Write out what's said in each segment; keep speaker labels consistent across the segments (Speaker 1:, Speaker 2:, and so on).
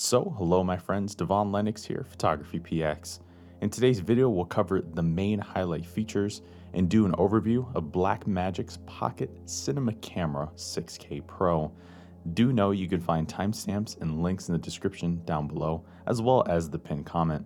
Speaker 1: So, hello my friends, Devon Lennox here, Photography PX. In today's video, we'll cover the main highlight features and do an overview of Blackmagic's Pocket Cinema Camera 6K Pro. Do know you can find timestamps and links in the description down below, as well as the pinned comment.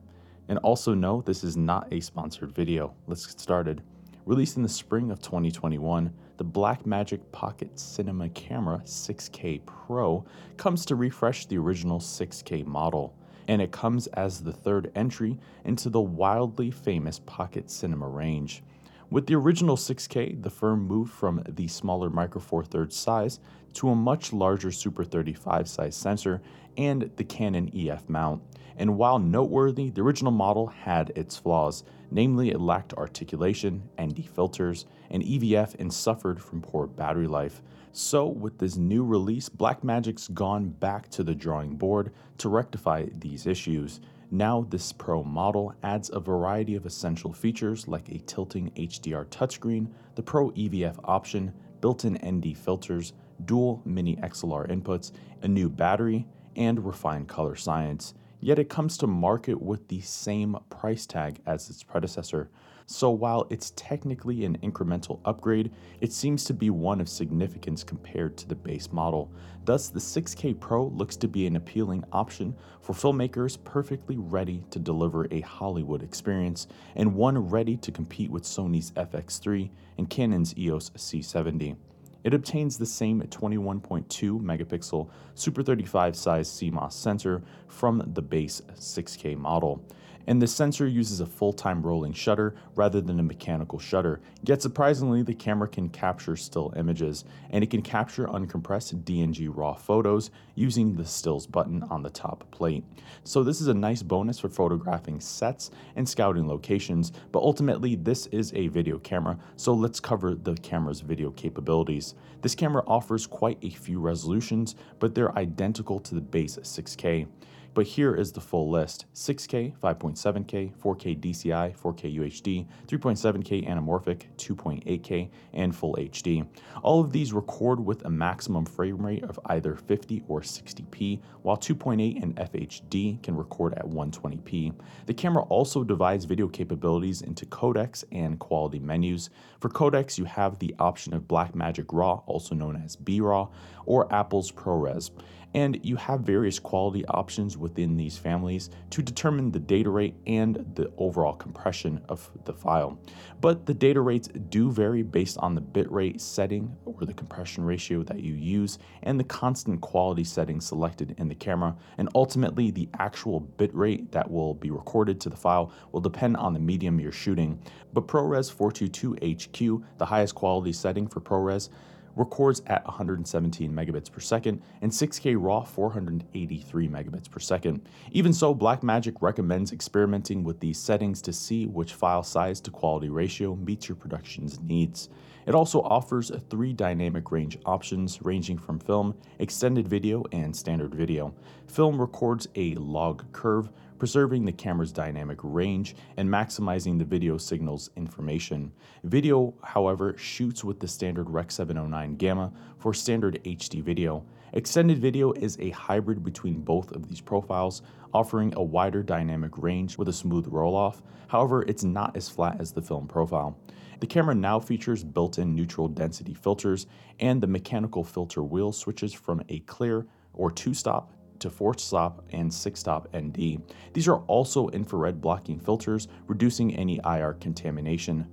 Speaker 1: And also know this is not a sponsored video. Let's get started. Released in the spring of 2021, the Blackmagic Pocket Cinema Camera 6K Pro comes to refresh the original 6K model, and it comes as the third entry into the wildly famous Pocket Cinema range. With the original 6K, the firm moved from the smaller Micro Four Thirds size to a much larger Super 35 size sensor and the Canon EF mount. And while noteworthy, the original model had its flaws, namely, it lacked articulation, ND filters, and EVF and suffered from poor battery life. So, with this new release, Blackmagic's gone back to the drawing board to rectify these issues. Now, this Pro model adds a variety of essential features like a tilting HDR touchscreen, the Pro EVF option, built in ND filters, dual mini XLR inputs, a new battery, and refined color science yet it comes to market with the same price tag as its predecessor. So while it's technically an incremental upgrade, it seems to be one of significance compared to the base model. Thus, the 6K Pro looks to be an appealing option for filmmakers perfectly ready to deliver a Hollywood experience and one ready to compete with Sony's FX3 and Canon's EOS C70. It obtains the same 21.2 megapixel Super 35 size CMOS sensor from the base 6K model and the sensor uses a full-time rolling shutter rather than a mechanical shutter. Yet surprisingly, the camera can capture still images, and it can capture uncompressed DNG RAW photos using the stills button on the top plate. So this is a nice bonus for photographing sets and scouting locations, but ultimately this is a video camera, so let's cover the camera's video capabilities. This camera offers quite a few resolutions, but they're identical to the base 6K. But here is the full list 6K, 5.7K, 4K DCI, 4K UHD, 3.7K anamorphic, 2.8K, and full HD. All of these record with a maximum frame rate of either 50 or 60p, while 2.8 and FHD can record at 120p. The camera also divides video capabilities into codecs and quality menus. For codecs, you have the option of Blackmagic RAW, also known as B-RAW, or Apple's ProRes and you have various quality options within these families to determine the data rate and the overall compression of the file. But the data rates do vary based on the bitrate setting or the compression ratio that you use and the constant quality setting selected in the camera, and ultimately the actual bitrate that will be recorded to the file will depend on the medium you're shooting. But ProRes 422 HQ, the highest quality setting for ProRes, records at 117 megabits per second, and 6K RAW 483 megabits per second. Even so, Blackmagic recommends experimenting with these settings to see which file size to quality ratio meets your production's needs. It also offers three dynamic range options ranging from film, extended video, and standard video. Film records a log curve, preserving the camera's dynamic range and maximizing the video signal's information. Video, however, shoots with the standard Rec 709 Gamma for standard HD video. Extended video is a hybrid between both of these profiles, offering a wider dynamic range with a smooth roll off. However, it's not as flat as the film profile. The camera now features built in neutral density filters, and the mechanical filter wheel switches from a clear or two stop to 4 stop and 6 stop ND. These are also infrared blocking filters, reducing any IR contamination.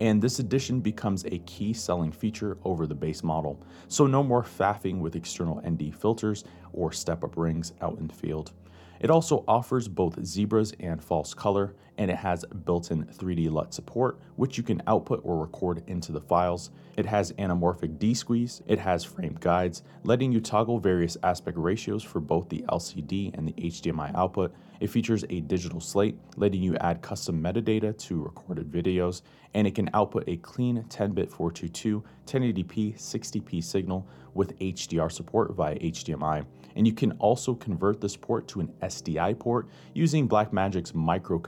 Speaker 1: And this addition becomes a key selling feature over the base model. So, no more faffing with external ND filters or step up rings out in the field. It also offers both zebras and false color, and it has built in 3D LUT support, which you can output or record into the files. It has anamorphic desqueeze, it has frame guides, letting you toggle various aspect ratios for both the LCD and the HDMI output. It features a digital slate, letting you add custom metadata to recorded videos, and it can output a clean 10 bit 422, 1080p, 60p signal with HDR support via HDMI. And you can also convert this port to an SDI port using Blackmagic's micro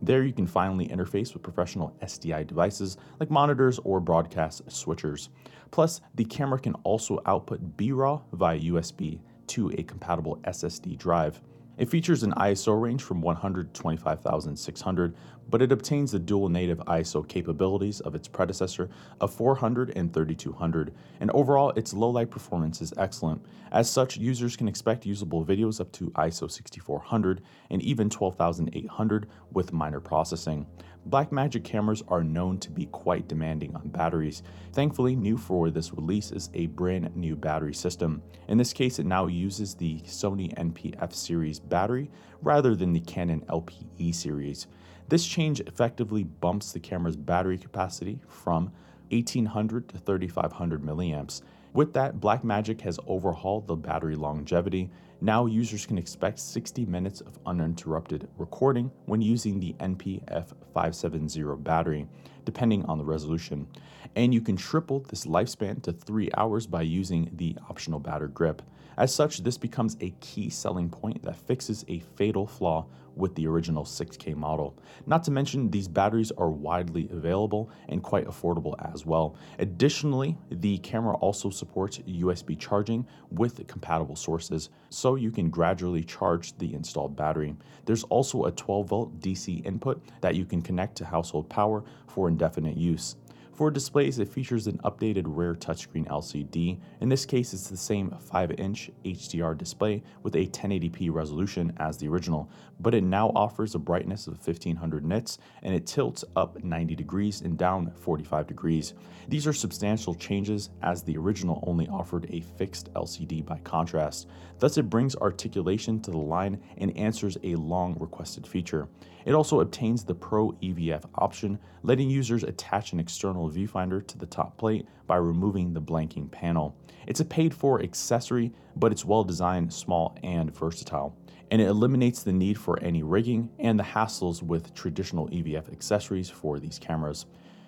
Speaker 1: There you can finally interface with professional SDI devices like monitors or broadcast switchers. Plus, the camera can also output B-RAW via USB to a compatible SSD drive. It features an ISO range from 100 to 25,600, but it obtains the dual native ISO capabilities of its predecessor of 400 and 3200, and overall its low light performance is excellent. As such, users can expect usable videos up to ISO 6400 and even 12800 with minor processing. Blackmagic cameras are known to be quite demanding on batteries. Thankfully, new for this release is a brand new battery system. In this case, it now uses the Sony NP-F series battery rather than the Canon LPE series. This change effectively bumps the camera's battery capacity from 1800 to 3500 milliamps. With that, Blackmagic has overhauled the battery longevity now users can expect 60 minutes of uninterrupted recording when using the NP-F570 battery, depending on the resolution. And you can triple this lifespan to 3 hours by using the optional battery grip. As such, this becomes a key selling point that fixes a fatal flaw with the original 6K model. Not to mention, these batteries are widely available and quite affordable as well. Additionally, the camera also supports USB charging with compatible sources, so you can gradually charge the installed battery. There's also a 12 volt DC input that you can connect to household power for indefinite use. For displays, it features an updated rear touchscreen LCD. In this case, it's the same 5-inch HDR display with a 1080p resolution as the original, but it now offers a brightness of 1500 nits and it tilts up 90 degrees and down 45 degrees. These are substantial changes as the original only offered a fixed LCD by contrast. Thus, it brings articulation to the line and answers a long requested feature. It also obtains the Pro EVF option, letting users attach an external viewfinder to the top plate by removing the blanking panel. It's a paid for accessory, but it's well designed, small, and versatile. And it eliminates the need for any rigging and the hassles with traditional EVF accessories for these cameras.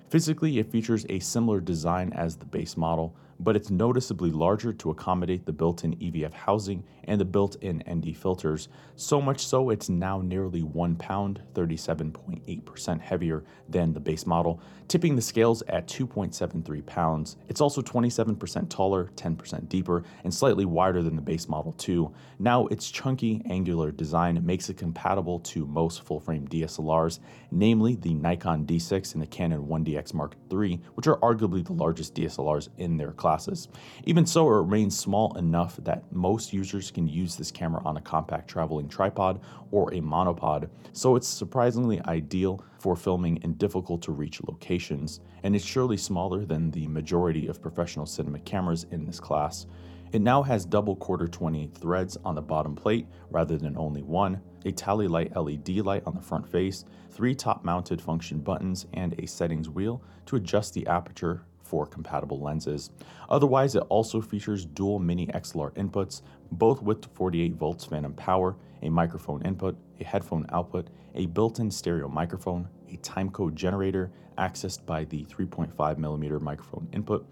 Speaker 1: Physically, it features a similar design as the base model, but it's noticeably larger to accommodate the built-in EVF housing and the built-in ND filters, so much so it's now nearly 1 pound, 37.8% heavier than the base model, tipping the scales at 2.73 pounds. It's also 27% taller, 10% deeper, and slightly wider than the base model too. Now its chunky, angular design makes it compatible to most full-frame DSLRs, namely the Nikon D6 and the Canon 1DX Mark III, which are arguably the largest DSLRs in their classes. Even so, it remains small enough that most users can use this camera on a compact traveling tripod or a monopod, so it's surprisingly ideal for filming in difficult to reach locations, and it's surely smaller than the majority of professional cinema cameras in this class. It now has double quarter 20 threads on the bottom plate rather than only one, a tally light LED light on the front face, three top mounted function buttons, and a settings wheel to adjust the aperture for compatible lenses. Otherwise, it also features dual mini XLR inputs, both with 48 volts phantom power, a microphone input, a headphone output, a built-in stereo microphone, a timecode generator accessed by the 3.5 millimeter microphone input,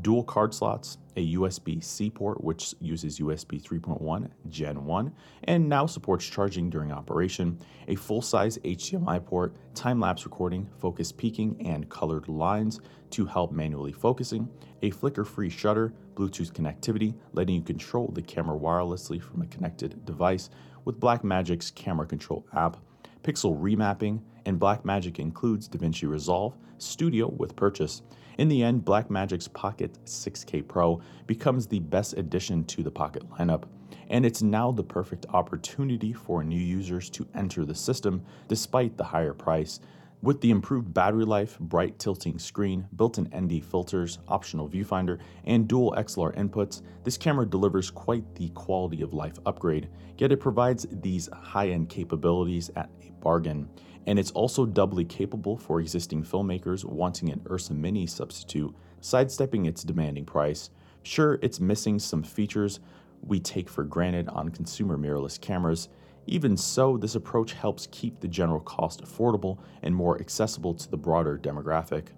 Speaker 1: dual card slots, a USB C port, which uses USB 3.1 Gen 1 and now supports charging during operation, a full size HDMI port, time lapse recording, focus peaking, and colored lines to help manually focusing, a flicker free shutter, Bluetooth connectivity, letting you control the camera wirelessly from a connected device with Blackmagic's camera control app, pixel remapping, and Blackmagic includes DaVinci Resolve Studio with purchase. In the end, Blackmagic's Pocket 6K Pro becomes the best addition to the Pocket lineup, and it's now the perfect opportunity for new users to enter the system despite the higher price. With the improved battery life, bright tilting screen, built-in ND filters, optional viewfinder, and dual XLR inputs, this camera delivers quite the quality of life upgrade, yet it provides these high-end capabilities at a bargain and it's also doubly capable for existing filmmakers wanting an Ursa Mini substitute, sidestepping its demanding price. Sure, it's missing some features we take for granted on consumer mirrorless cameras. Even so, this approach helps keep the general cost affordable and more accessible to the broader demographic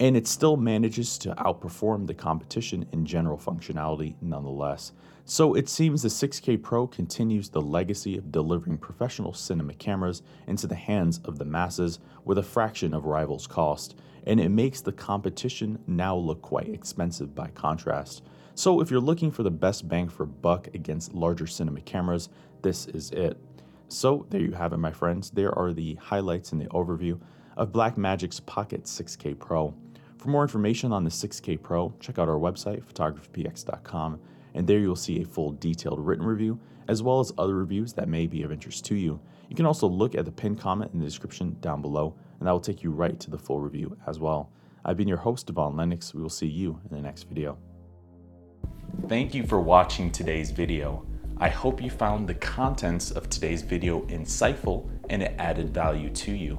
Speaker 1: and it still manages to outperform the competition in general functionality nonetheless. So it seems the 6K Pro continues the legacy of delivering professional cinema cameras into the hands of the masses with a fraction of rivals' cost, and it makes the competition now look quite expensive by contrast. So if you're looking for the best bang for buck against larger cinema cameras, this is it. So there you have it, my friends. There are the highlights and the overview of Blackmagic's Pocket 6K Pro. For more information on the 6K Pro, check out our website, photographypx.com, and there you'll see a full detailed written review, as well as other reviews that may be of interest to you. You can also look at the pinned comment in the description down below, and that will take you right to the full review as well. I've been your host, Devon Lennox. We will see you in the next video. Thank you for watching today's video. I hope you found the contents of today's video insightful and it added value to you.